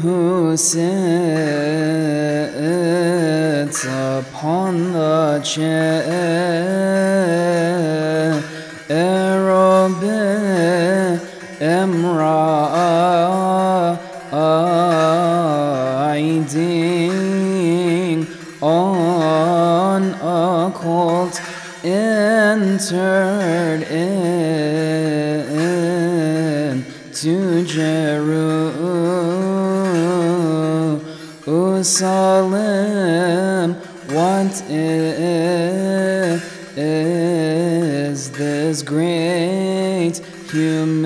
who sits upon the chair cherubim riding on a colt entered in to Jerusalem. What is this great humility?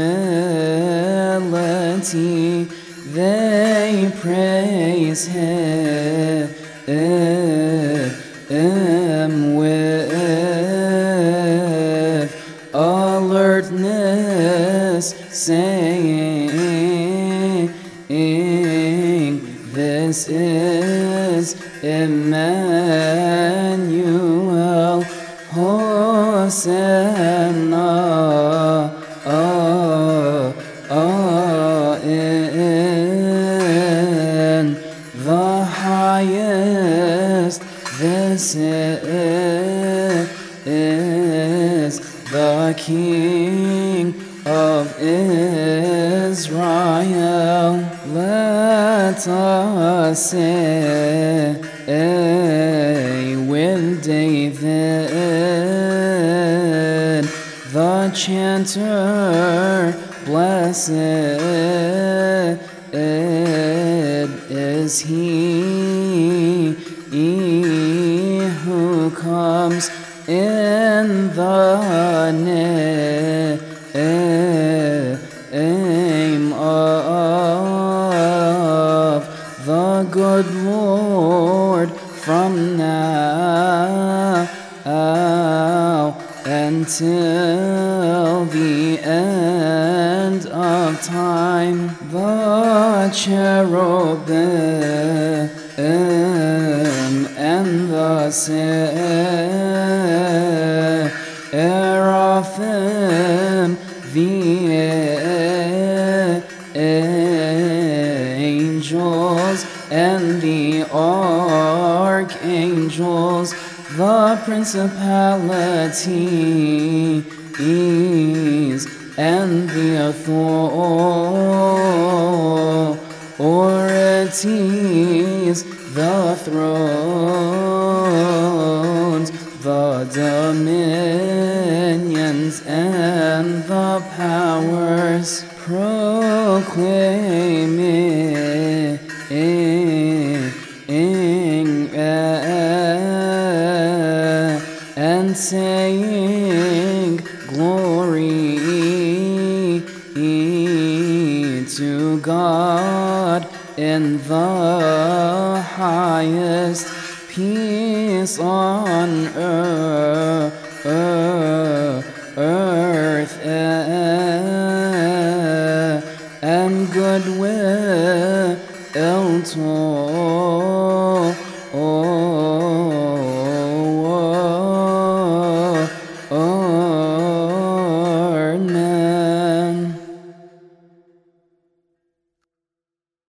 They praise him with alertness, saying, This is Emmanuel, Hosanna. Oh, oh, in the highest, this is the King of Israel. Let us say with David, the chanter, blessed is he who comes in the name good Lord from now until the end of time. The cherubim and the seraphim, archangels, the principalities and the authorities, the thrones, the dominions, and the powers proclaiming saying, Glory to God in the highest, peace on earth, earth and goodwill toward.